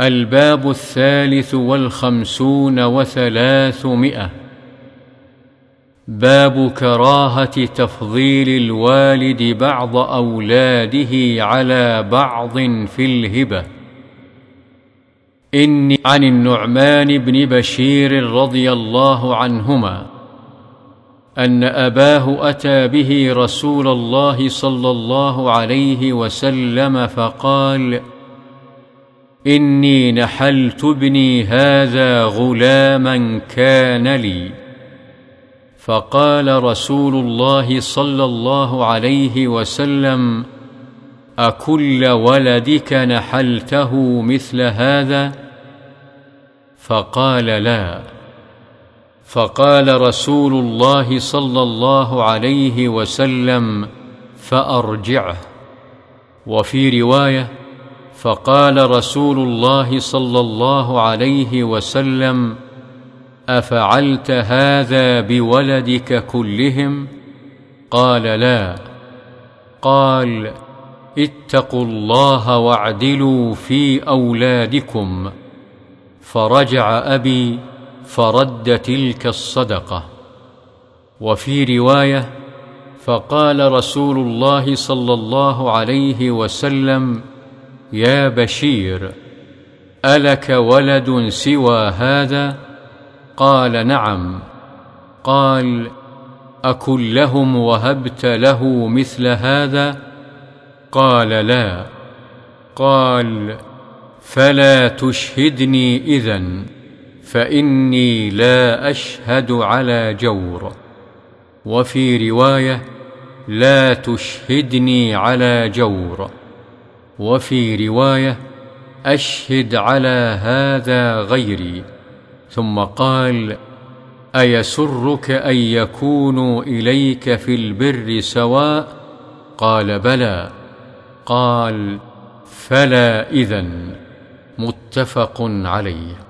الباب الثالث والخمسون وثلاثمائة. باب كراهة تفضيل الوالد بعض أولاده على بعض في الهبة. إني عن النعمان بن بشير رضي الله عنهما أن أباه أتى به رسول الله صلى الله عليه وسلم فقال إني نحلت ابني هذا غلاما كان لي. فقال رسول الله صلى الله عليه وسلم أكل ولدك نحلته مثل هذا؟ فقال لا. فقال رسول الله صلى الله عليه وسلم فأرجعه. وفي رواية فقال رسول الله صلى الله عليه وسلم أفعلت هذا بولدك كلهم؟ قال لا. قال اتقوا الله واعدلوا في أولادكم. فرجع أبي فرد تلك الصدقة. وفي رواية فقال رسول الله صلى الله عليه وسلم يا بشير ألك ولد سوى هذا؟ قال نعم. قال اكن لهم وهبت له مثل هذا؟ قال لا. قال فلا تشهدني إذن فإني لا أشهد على جور. وفي رواية لا تشهدني على جور. وفي رواية أشهد على هذا غيري ثم قال أيسرك أن يكونوا إليك في البر سواء؟ قال بلى. قال فلا إذن. متفق عليه.